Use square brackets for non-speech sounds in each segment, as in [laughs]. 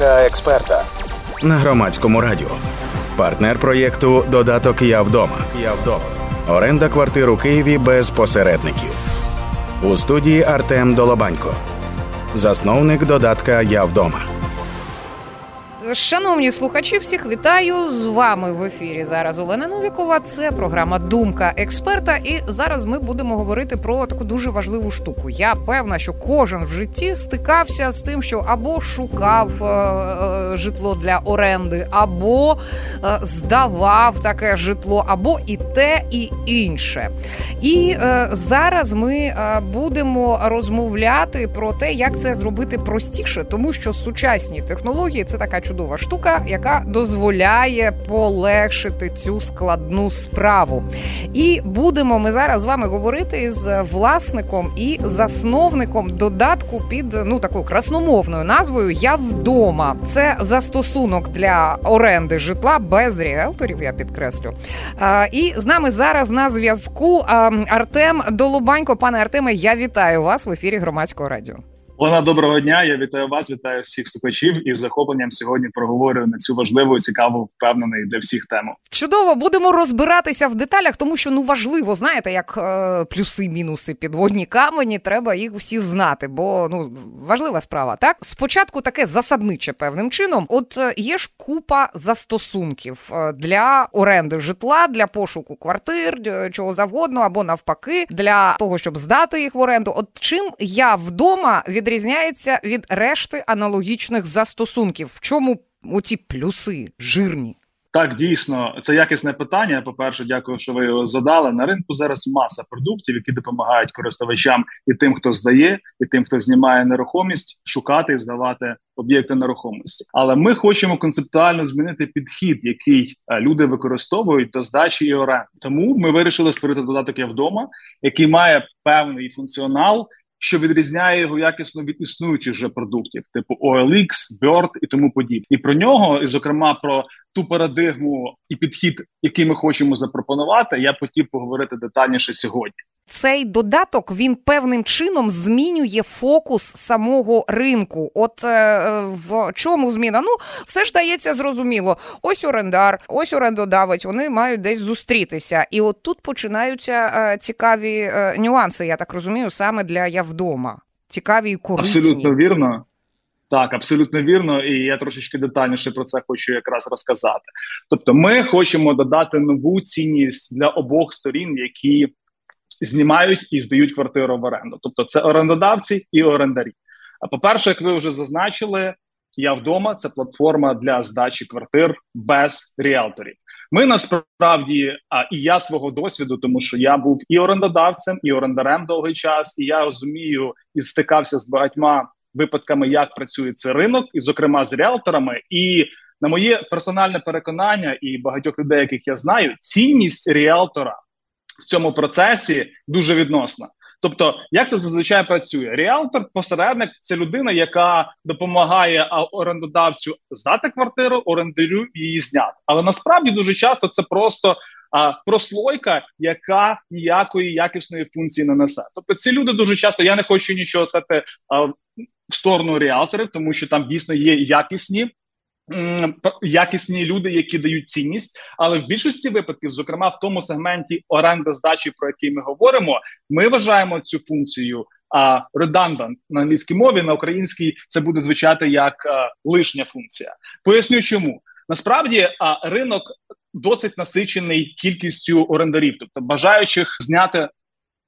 Думка експерта на громадському радіо. Партнер проєкту Додаток Я вдома. Я вдома. Оренда квартир у Києві без посередників. У студії Артем Долобанько, засновник додатка Я вдома. Шановні слухачі, всіх вітаю з вами в ефірі. Зараз Олена Новікова. Це програма Думка експерта. І зараз ми будемо говорити про таку дуже важливу штуку. Я певна, що кожен в житті стикався з тим, що або шукав е, е, житло для оренди, або е, здавав таке житло, або і те, і інше. І е, зараз ми е, будемо розмовляти про те, як це зробити простіше, тому що сучасні технології це така чудова штука, яка дозволяє полегшити цю складну справу. І будемо ми зараз з вами говорити з власником і засновником додатку під ну такою красномовною назвою Я вдома. Це застосунок для оренди житла без ріелторів. Я підкреслю. І з нами зараз на зв'язку Артем Долубанько. Пане Артеме, я вітаю вас в ефірі громадського радіо. Олена, доброго дня. Я вітаю вас, вітаю всіх слухачів і з захопленням сьогодні проговорю на цю важливу, цікаву, впевнений для всіх тему. Чудово, будемо розбиратися в деталях, тому що ну важливо, знаєте, як е, плюси, мінуси, підводні камені. Треба їх всі знати, бо ну важлива справа. Так, спочатку таке засадниче певним чином. От е, є ж купа застосунків е, для оренди житла, для пошуку квартир, е, чого завгодно, або навпаки, для того, щоб здати їх в оренду. От чим я вдома від відрізняється від решти аналогічних застосунків? В чому оці плюси жирні? Так, дійсно, це якісне питання. По перше, дякую, що ви його задали. На ринку зараз маса продуктів, які допомагають користувачам і тим, хто здає, і тим, хто знімає нерухомість, шукати і здавати об'єкти нерухомості. Але ми хочемо концептуально змінити підхід, який е, люди використовують до здачі і оренди. Тому ми вирішили створити додаток «Я вдома, який має певний функціонал, що відрізняє його якісно від існуючих вже продуктів, типу OLX, Bird і тому подібне. І про нього, і зокрема про ту парадигму і підхід, який ми хочемо запропонувати, я хотів поговорити детальніше сьогодні цей додаток він певним чином змінює фокус самого ринку. От е, в чому зміна? Ну, все ж дається зрозуміло. Ось орендар, ось орендодавець, вони мають десь зустрітися. І от тут починаються е, цікаві е, нюанси, я так розумію, саме для я вдома. Цікаві і корисні. Абсолютно вірно. Так, абсолютно вірно, і я трошечки детальніше про це хочу якраз розказати. Тобто, ми хочемо додати нову цінність для обох сторін, які знімають і здають квартиру в оренду. Тобто, це орендодавці і орендарі. А по-перше, як ви вже зазначили, я вдома це платформа для здачі квартир без ріелторів. Ми насправді, а і я свого досвіду, тому що я був і орендодавцем, і орендарем довгий час, і я розумію і стикався з багатьма випадками, як працює цей ринок, і, зокрема, з ріелторами. І на моє персональне переконання і багатьох людей, яких я знаю, цінність ріелтора в цьому процесі дуже відносна. Тобто, як це зазвичай працює? Ріалтор, посередник це людина, яка допомагає орендодавцю здати квартиру, орендарю її зняти. Але насправді дуже часто це просто а, прослойка, яка ніякої якісної функції не несе. Тобто, ці люди дуже часто я не хочу нічого сказати а, в сторону ріалторів, тому що там дійсно є якісні якісні люди, які дають цінність, але в більшості випадків, зокрема в тому сегменті оренди здачі, про який ми говоримо, ми вважаємо цю функцію а redundant на англійській мові на українській це буде звучати як а, лишня функція. Поясню, чому насправді а, ринок досить насичений кількістю орендарів, тобто бажаючих зняти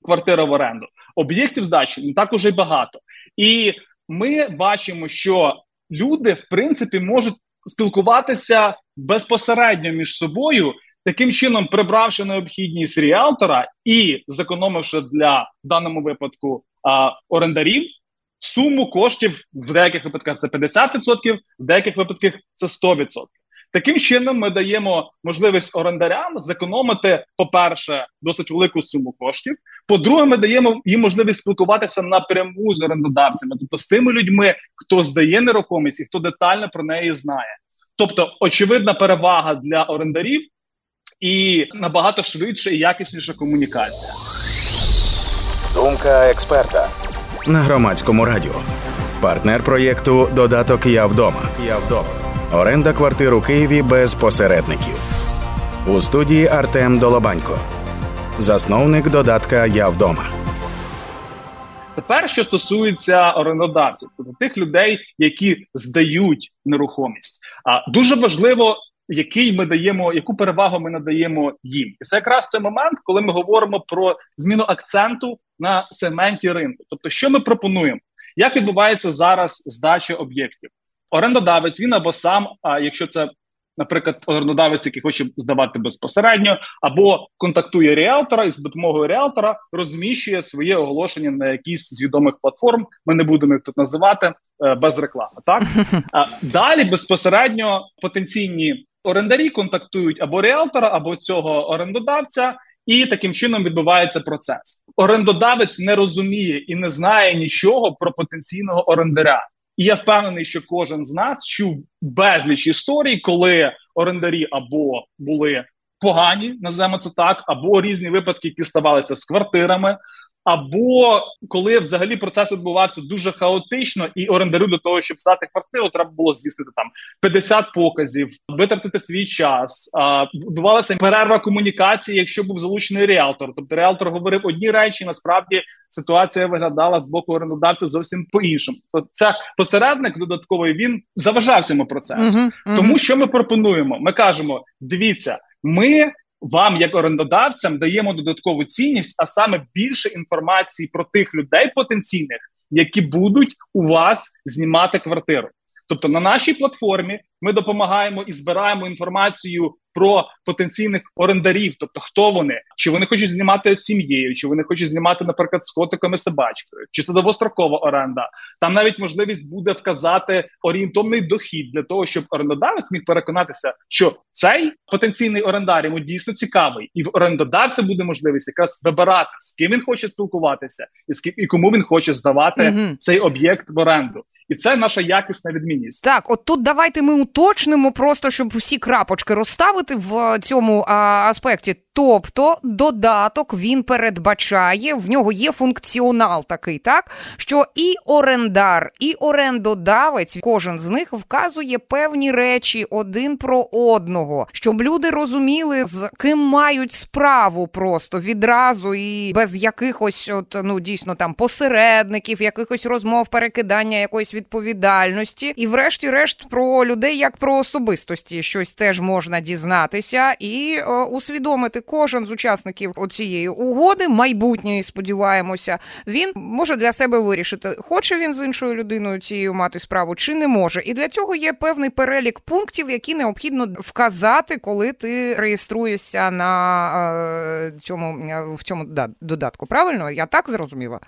квартиру в оренду. Об'єктів здачі не так уже й багато, і ми бачимо, що люди в принципі можуть спілкуватися безпосередньо між собою, таким чином прибравши необхідність ріалтора і зекономивши для в даному випадку а, орендарів суму коштів в деяких випадках це 50%, в деяких випадках це 100%. Таким чином, ми даємо можливість орендарям зекономити, по-перше, досить велику суму коштів. По-друге, ми даємо їм можливість спілкуватися напряму з орендодавцями, тобто з тими людьми, хто здає нерухомість і хто детально про неї знає. Тобто, очевидна перевага для орендарів і набагато швидше і якісніша комунікація. Думка експерта на громадському радіо. партнер проєкту Додаток Я вдома. Я вдома. Оренда квартир у Києві без посередників. У студії Артем Долобанько, засновник додатка Я вдома. Тепер, що стосується орендодавців, тобто тих людей, які здають нерухомість, а дуже важливо, який ми даємо, яку перевагу ми надаємо їм, і це якраз той момент, коли ми говоримо про зміну акценту на сегменті ринку. Тобто, що ми пропонуємо, як відбувається зараз здача об'єктів? Орендодавець він або сам, а якщо це наприклад, орендодавець, який хоче здавати безпосередньо, або контактує ріалтора і з допомогою ріалтора розміщує своє оголошення на якійсь з відомих платформ. Ми не будемо їх тут називати е, без реклами. Так [laughs] а далі безпосередньо потенційні орендарі контактують або ріалтора, або цього орендодавця. І таким чином відбувається процес. Орендодавець не розуміє і не знає нічого про потенційного орендаря. І я впевнений, що кожен з нас чув безліч історій, коли орендарі або були погані, називаємо це так, або різні випадки, які ставалися з квартирами, або коли взагалі процес відбувався дуже хаотично, і орендарю для того, щоб здати квартиру, треба було здійснити там 50 показів, витратити свій час. А відбувалася перерва комунікації, якщо був залучений реалтор. Тобто реалтор говорив одні речі. Насправді ситуація виглядала з боку орендодавця зовсім по іншому. Тобто це посередник додатковий він заважав цьому процесу. Uh-huh, uh-huh. Тому що ми пропонуємо? Ми кажемо: дивіться, ми вам, як орендодавцям, даємо додаткову цінність, а саме більше інформації про тих людей потенційних, які будуть у вас знімати квартиру. Тобто на нашій платформі ми допомагаємо і збираємо інформацію про потенційних орендарів, тобто хто вони, чи вони хочуть знімати з сім'єю, чи вони хочуть знімати, наприклад, з котиками собачкою, чи це довгострокова оренда. Там навіть можливість буде вказати орієнтовний дохід для того, щоб орендодавець міг переконатися, що цей потенційний орендар йому дійсно цікавий, і в орендодавця буде можливість якраз вибирати з ким він хоче спілкуватися, і з ким і кому він хоче здавати mm цей об'єкт в оренду. І це наша якісна відмінність. Так, от тут давайте ми уточнимо, просто щоб усі крапочки розставити в цьому аспекті. Тобто додаток він передбачає, в нього є функціонал такий, так? Що і орендар, і орендодавець, кожен з них вказує певні речі один про одного, щоб люди розуміли, з ким мають справу просто відразу і без якихось, от ну дійсно там посередників, якихось розмов, перекидання якоїсь відповідальності, і, врешті-решт, про людей як про особистості щось теж можна дізнатися і е, усвідомити кожен з учасників цієї угоди, майбутньої, сподіваємося, він може для себе вирішити, хоче він з іншою людиною цією мати справу чи не може. І для цього є певний перелік пунктів, які необхідно вказати, коли ти реєструєшся на е, цьому в цьому да, додатку. Правильно, я так зрозуміла.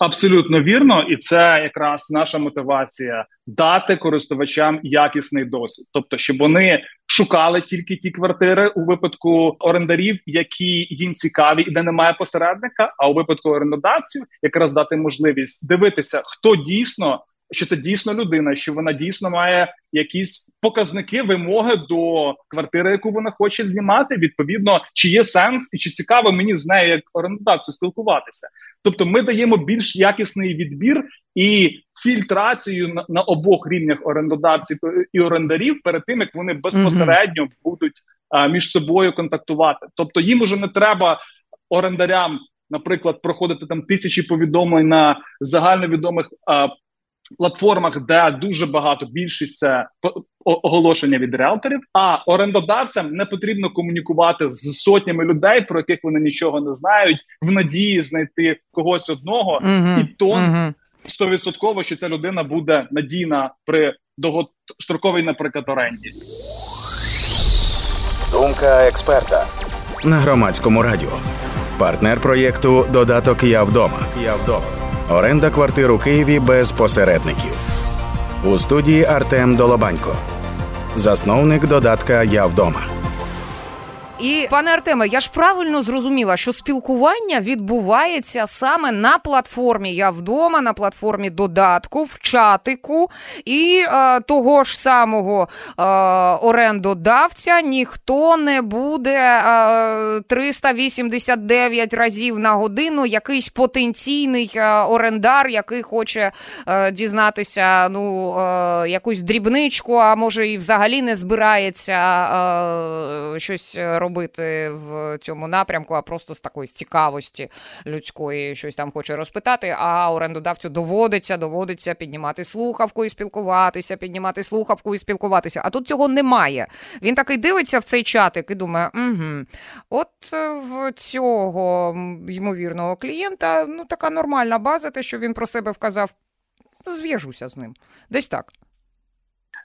Абсолютно вірно, і це якраз наша мотивація дати користувачам якісний досвід, тобто, щоб вони шукали тільки ті квартири у випадку орендарів, які їм цікаві, і де немає посередника. А у випадку орендодавців якраз дати можливість дивитися, хто дійсно що це дійсно людина, що вона дійсно має якісь показники вимоги до квартири, яку вона хоче знімати. Відповідно, чи є сенс і чи цікаво мені з нею як орендодавцю спілкуватися. Тобто, ми даємо більш якісний відбір і фільтрацію на, на обох рівнях орендодавців і орендарів перед тим як вони безпосередньо mm-hmm. будуть а, між собою контактувати. Тобто, їм уже не треба орендарям. Наприклад, проходити там тисячі повідомлень на загальновідомих а, платформах, де дуже багато більшість це оголошення від реалторів. А орендодавцям не потрібно комунікувати з сотнями людей, про яких вони нічого не знають, в надії знайти когось одного, uh-huh. і то стовідсотково, що ця людина буде надійна при довгостроковій, наприклад, оренді. Думка експерта на громадському радіо. Партнер проєкту Додаток Я вдома. Я вдома. Оренда квартир у Києві без посередників. У студії Артем Долобанько, засновник додатка Я вдома. І пане Артеме, я ж правильно зрозуміла, що спілкування відбувається саме на платформі. Я вдома, на платформі додатку, в чатику і е, того ж самого е, орендодавця ніхто не буде е, 389 разів на годину. Якийсь потенційний е, орендар, який хоче е, дізнатися ну е, якусь дрібничку, а може і взагалі не збирається щось робити в цьому напрямку, а просто з такої цікавості людської щось там хоче розпитати. А орендодавцю доводиться, доводиться піднімати слухавку і спілкуватися, піднімати слухавку і спілкуватися. А тут цього немає. Він такий дивиться в цей чатик і думає, угу, от в цього ймовірного клієнта ну така нормальна база, те, що він про себе вказав. Зв'яжуся з ним. Десь так.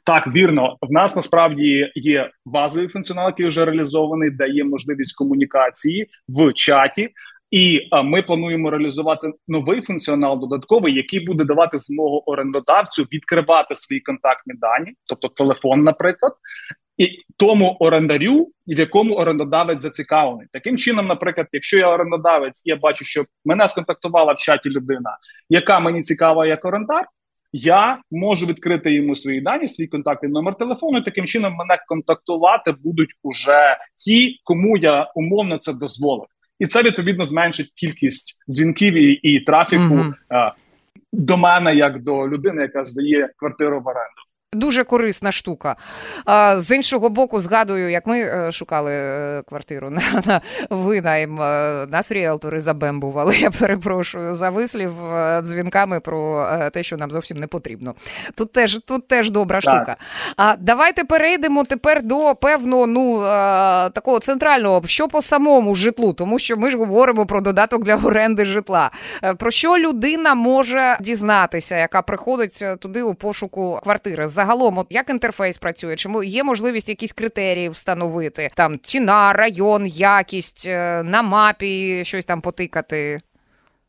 Так, вірно, в нас насправді є базовий функціонал, який вже реалізований, де є можливість комунікації в чаті. І а, ми плануємо реалізувати новий функціонал додатковий, який буде давати змогу орендодавцю відкривати свої контактні дані, тобто телефон, наприклад, і тому орендарю, в якому орендодавець зацікавлений. Таким чином, наприклад, якщо я орендодавець, я бачу, що мене сконтактувала в чаті людина, яка мені цікава як орендар, я можу відкрити йому свої дані, свій контактний номер телефону. і Таким чином мене контактувати будуть уже ті, кому я умовно це дозволив, і це відповідно зменшить кількість дзвінків і, і трафіку mm-hmm. а, до мене як до людини, яка здає квартиру в оренду дуже корисна штука. З іншого боку, згадую, як ми е, шукали е, квартиру на [laughs] на винайм, е, нас ріелтори забембували. [laughs] Я перепрошую за вислів дзвінками про те, що нам зовсім не потрібно. Тут теж тут теж добра так. штука. А давайте перейдемо тепер до певного ну такого центрального, що по самому житлу, тому що ми ж говоримо про додаток для оренди житла. Про що людина може дізнатися, яка приходить туди у пошуку квартири? Загалом, от як інтерфейс працює? Чому є можливість якісь критерії встановити? Там ціна, район, якість е, на мапі, щось там потикати.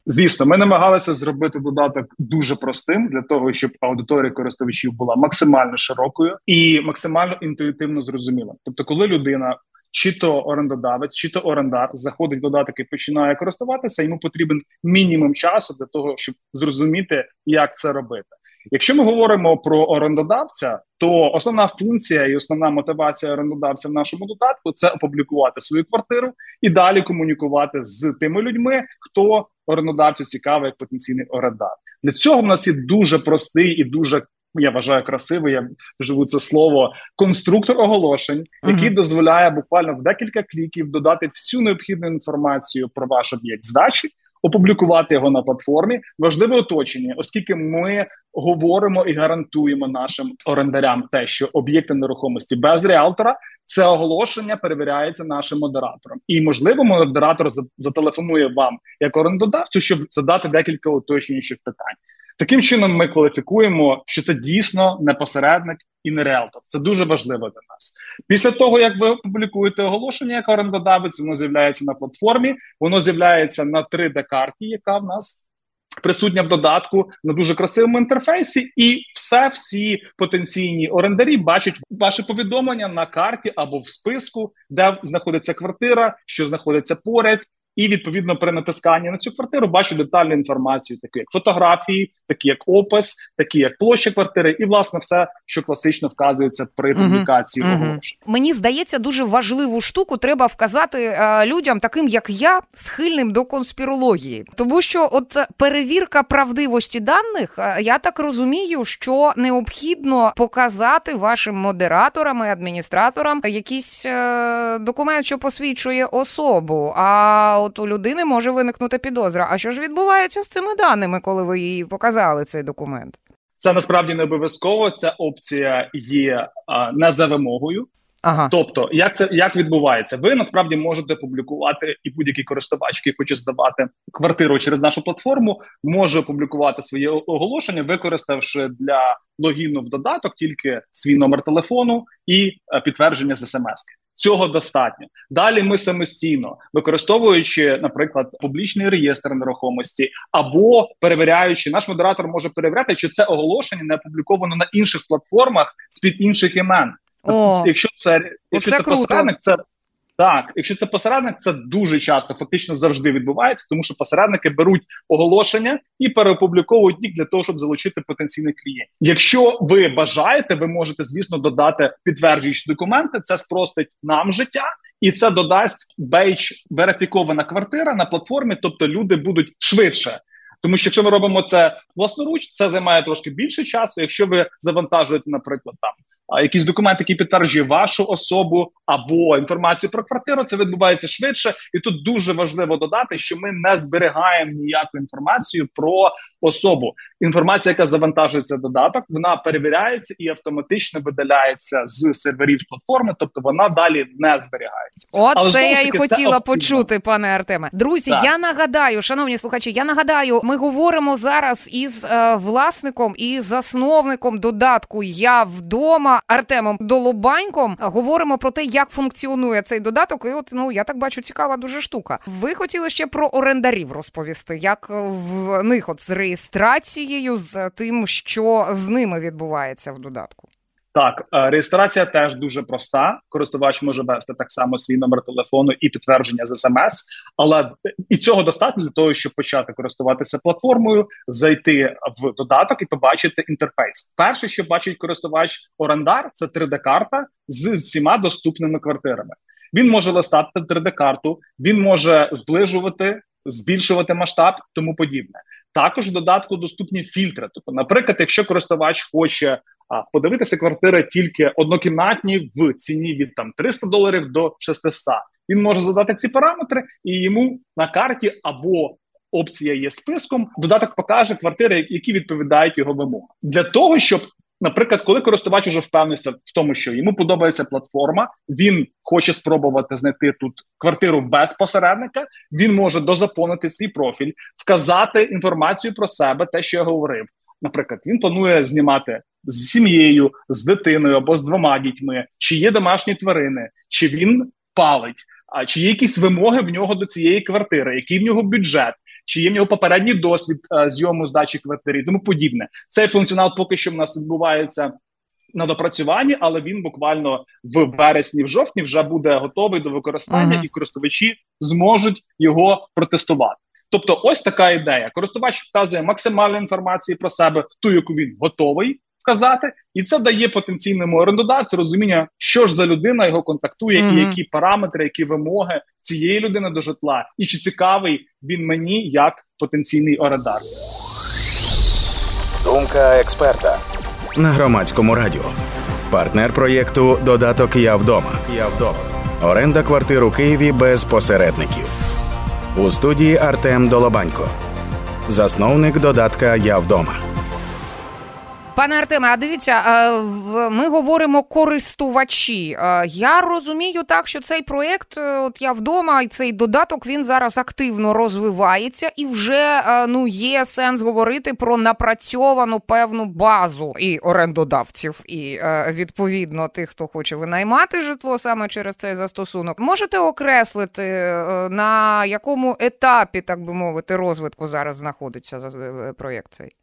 Звісно, ми намагалися зробити додаток дуже простим для того, щоб аудиторія користувачів була максимально широкою і максимально інтуїтивно зрозуміла. Тобто, коли людина. Чи то орендодавець, чи то орендар заходить в додаток і починає користуватися, йому потрібен мінімум часу для того, щоб зрозуміти, як це робити. Якщо ми говоримо про орендодавця, то основна функція і основна мотивація орендодавця в нашому додатку це опублікувати свою квартиру і далі комунікувати з тими людьми, хто орендодавцю цікавий як потенційний орендар. Для цього в нас є дуже простий і дуже я вважаю красивий. Я живу це слово конструктор оголошень, який uh-huh. дозволяє буквально в декілька кліків додати всю необхідну інформацію про ваш об'єкт здачі опублікувати його на платформі. Важливе оточення, оскільки ми говоримо і гарантуємо нашим орендарям те, що об'єкти нерухомості без реалтора це оголошення перевіряється нашим модератором, і можливо, модератор зателефонує вам як орендодавцю, щоб задати декілька уточнюючих питань. Таким чином, ми кваліфікуємо, що це дійсно не посередник і не реалтор. Це дуже важливо для нас. Після того, як ви опублікуєте оголошення, як орендодавець, воно з'являється на платформі, воно з'являється на 3D-карті, яка в нас. Присутня в додатку на дуже красивому інтерфейсі, і все всі потенційні орендарі бачать ваше повідомлення на карті або в списку, де знаходиться квартира, що знаходиться поряд, і відповідно при натисканні на цю квартиру бачу детальну інформацію, таку як фотографії, такі як опис, такі як площа квартири, і власне все, що класично вказується при публікації. Угу, угу. Мені здається, дуже важливу штуку треба вказати а, людям, таким як я, схильним до конспірології, тому що от перевірка правдивості даних, я так розумію, що необхідно показати вашим модераторам і адміністраторам якийсь е, документ, що посвідчує особу. А от у людини може виникнути підозра. А що ж відбувається з цими даними, коли ви їй показали цей документ? Це насправді не обов'язково. Ця опція є а, не за вимогою. Ага. Тобто, як це як відбувається? Ви насправді можете публікувати і будь-який користувач, який хоче здавати квартиру через нашу платформу, може опублікувати своє оголошення, використавши для логіну в додаток тільки свій номер телефону і е, підтвердження з смс-ки. Цього достатньо. Далі ми самостійно використовуючи, наприклад, публічний реєстр нерухомості, або перевіряючи, наш модератор може перевіряти, чи це оголошення не опубліковано на інших платформах з під інших імен. О, якщо це якщо це, це посередник, це Так, якщо це посередник, це дуже часто фактично завжди відбувається, тому що посередники беруть оголошення і переопубліковують їх для того, щоб залучити потенційних клієнтів. Якщо ви бажаєте, ви можете звісно додати підтверджуючі документи. Це спростить нам життя, і це додасть бейдж верифікована квартира на платформі, тобто люди будуть швидше. Тому що якщо ми робимо це власноруч, це займає трошки більше часу. Якщо ви завантажуєте, наприклад, там якийсь документ, який підтверджує вашу особу або інформацію про квартиру, це відбувається швидше, і тут дуже важливо додати, що ми не зберігаємо ніяку інформацію про особу. Інформація, яка завантажується в додаток, вона перевіряється і автоматично видаляється з серверів платформи, тобто вона далі не зберігається. От Але, це я і хотіла почути, пане Артеме. Друзі, так. я нагадаю, шановні слухачі, я нагадаю, ми говоримо зараз із е, власником і засновником додатку Я вдома. Артемом Долобаньком говоримо про те, як функціонує цей додаток. І от ну я так бачу, цікава дуже штука. Ви хотіли ще про орендарів розповісти, як в них от з реєстрацією, з тим, що з ними відбувається в додатку. Так, е, реєстрація теж дуже проста. Користувач може вести так само свій номер телефону і підтвердження з смс, але і цього достатньо для того, щоб почати користуватися платформою, зайти в додаток і побачити інтерфейс. Перше, що бачить користувач орендар, це 3D-карта з всіма доступними квартирами. Він може листати 3D-карту, він може зближувати. Збільшувати масштаб, тому подібне. Також в додатку доступні фільтри. Тобто, наприклад, якщо користувач хоче а подивитися квартири тільки однокімнатні в ціні від там 300 доларів до 600. Він може задати ці параметри, і йому на карті або опція є списком. Додаток покаже квартири, які відповідають його вимогам. Для того щоб, наприклад, коли користувач уже впевнився в тому, що йому подобається платформа, він хоче спробувати знайти тут квартиру без посередника. Він може дозаповнити свій профіль, вказати інформацію про себе, те, що я говорив. Наприклад, він планує знімати з сім'єю, з дитиною або з двома дітьми, чи є домашні тварини, чи він палить, а чи є якісь вимоги в нього до цієї квартири, який в нього бюджет, чи є в нього попередній досвід а, зйому здачі квартири, тому подібне. Цей функціонал поки що в нас відбувається. На допрацюванні, але він буквально в вересні, в жовтні вже буде готовий до використання, uh-huh. і користувачі зможуть його протестувати. Тобто, ось така ідея. Користувач вказує максимальну інформацію про себе, ту, яку він готовий вказати, і це дає потенційному орендодавцю розуміння, що ж за людина його контактує, mm-hmm. і які параметри, які вимоги цієї людини до житла, і чи цікавий він мені як потенційний орендар. Думка експерта на громадському радіо. Партнер проєкту Додаток Я вдома. Я вдома. Оренда квартир у Києві без посередників. У студії Артем Долобанько, засновник додатка Я вдома. Пане Артеме, а дивіться, ми говоримо користувачі. Я розумію так, що цей проєкт, е, от я вдома, і цей додаток він зараз активно розвивається, і вже е, ну є сенс говорити про напрацьовану певну базу і орендодавців, і е, відповідно тих, хто хоче винаймати житло саме через цей застосунок. Можете окреслити на якому етапі, так би мовити, розвитку зараз знаходиться проєкт цей?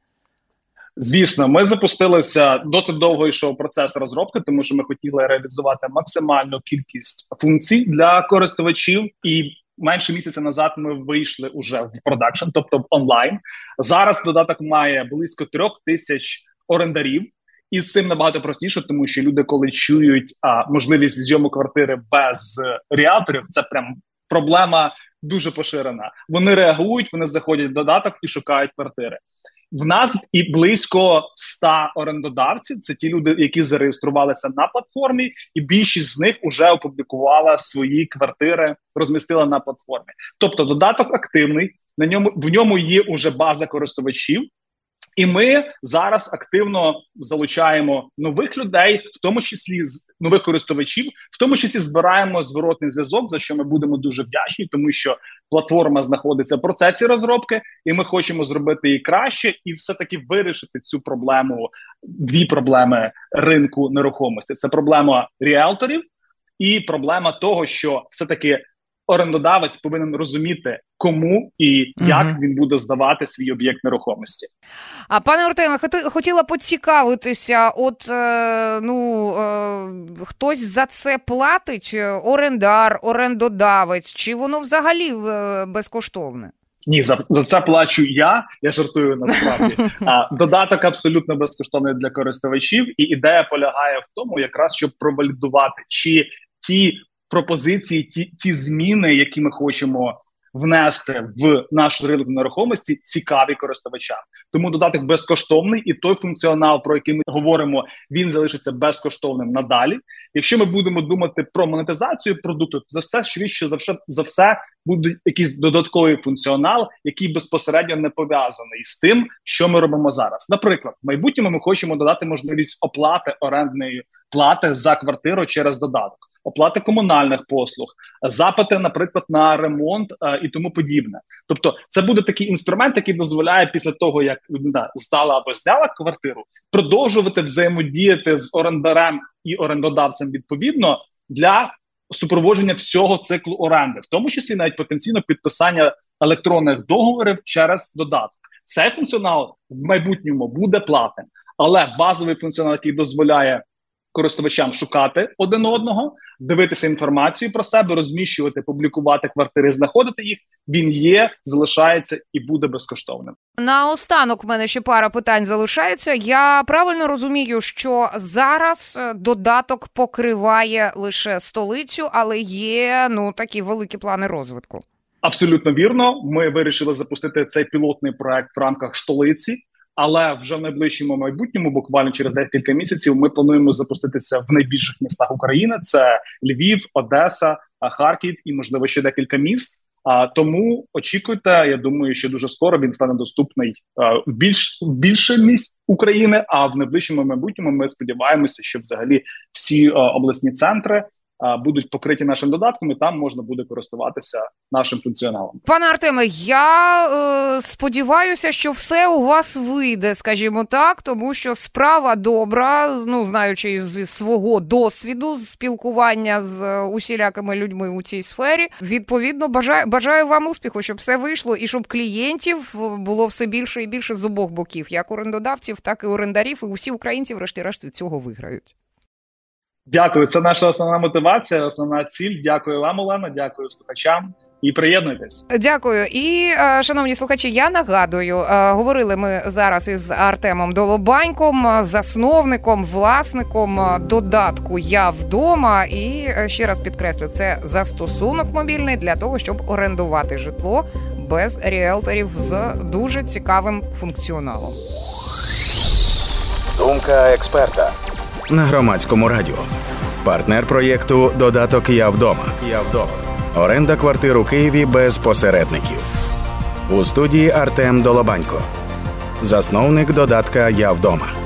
Звісно, ми запустилися досить довго йшов процес розробки, тому що ми хотіли реалізувати максимальну кількість функцій для користувачів, і менше місяця назад ми вийшли уже в продакшн, тобто в онлайн. Зараз додаток має близько трьох тисяч орендарів. І з цим набагато простіше, тому що люди, коли чують а, можливість зйому квартири без ріаторів, це прям проблема дуже поширена. Вони реагують, вони заходять в додаток і шукають квартири. В нас і близько 100 орендодавців. Це ті люди, які зареєструвалися на платформі, і більшість з них вже опублікувала свої квартири, розмістила на платформі. Тобто, додаток активний. На ньому в ньому є уже база користувачів. І ми зараз активно залучаємо нових людей, в тому числі з нових користувачів, в тому числі збираємо зворотний зв'язок, за що ми будемо дуже вдячні, тому що платформа знаходиться в процесі розробки, і ми хочемо зробити її краще і все таки вирішити цю проблему. Дві проблеми ринку нерухомості: це проблема ріелторів і проблема того, що все таки орендодавець повинен розуміти, кому і як угу. він буде здавати свій об'єкт нерухомості. А пане Артеме, хотіла поцікавитися, от е, ну е, хтось за це платить орендар, орендодавець, чи воно взагалі е, безкоштовне? Ні, за за це плачу я. Я жартую насправді. [laughs] А додаток абсолютно безкоштовний для користувачів, і ідея полягає в тому, якраз щоб провалідувати, чи ті пропозиції, ті ті зміни, які ми хочемо внести в наш ринок нерухомості, цікаві користувачам. Тому додаток безкоштовний, і той функціонал, про який ми говоримо, він залишиться безкоштовним надалі. Якщо ми будемо думати про монетизацію продукту, за все швидше за все за все буде якийсь додатковий функціонал, який безпосередньо не пов'язаний з тим, що ми робимо зараз. Наприклад, в майбутньому ми хочемо додати можливість оплати орендної плати за квартиру через додаток оплати комунальних послуг, запити, наприклад, на ремонт е, і тому подібне. Тобто, це буде такий інструмент, який дозволяє після того, як людина здала або зняла квартиру, продовжувати взаємодіяти з орендарем і орендодавцем відповідно для супроводження всього циклу оренди, в тому числі навіть потенційно підписання електронних договорів через додаток. Цей функціонал в майбутньому буде платним, але базовий функціонал, який дозволяє користувачам шукати один одного, дивитися інформацію про себе, розміщувати, публікувати квартири, знаходити їх. Він є, залишається і буде безкоштовним. Наостанок в мене ще пара питань залишається. Я правильно розумію, що зараз е, додаток покриває лише столицю, але є ну такі великі плани розвитку. Абсолютно вірно. Ми вирішили запустити цей пілотний проект в рамках столиці. Але вже в найближчому майбутньому, буквально через декілька місяців, ми плануємо запуститися в найбільших містах України: це Львів, Одеса, Харків і можливо ще декілька міст. А тому очікуйте. Я думаю, що дуже скоро він стане доступний в більш в більше місць України. А в найближчому майбутньому ми сподіваємося, що взагалі всі обласні центри будуть покриті нашим додатком, і там можна буде користуватися нашим функціоналом. Пане Артеме, я е, сподіваюся, що все у вас вийде, скажімо так, тому що справа добра, ну знаючи з свого досвіду з спілкування з усілякими людьми у цій сфері. Відповідно, бажаю бажаю вам успіху, щоб все вийшло, і щоб клієнтів було все більше і більше з обох боків, як орендодавців, так і орендарів, і усі українці, врешті-решт, від цього виграють. Дякую, це наша основна мотивація, основна ціль. Дякую вам, Олена. Дякую слухачам. І приєднуйтесь. Дякую. І е, шановні слухачі, я нагадую, е, говорили ми зараз із Артемом Долобаньком, засновником, власником додатку Я вдома. І е, ще раз підкреслю, це застосунок мобільний для того, щоб орендувати житло без ріелторів з дуже цікавим функціоналом. Думка експерта на громадському радіо. Партнер проєкту Додаток Я вдома. Я вдома. Оренда квартир у Києві без посередників. У студії Артем Долобанько, засновник додатка Я вдома.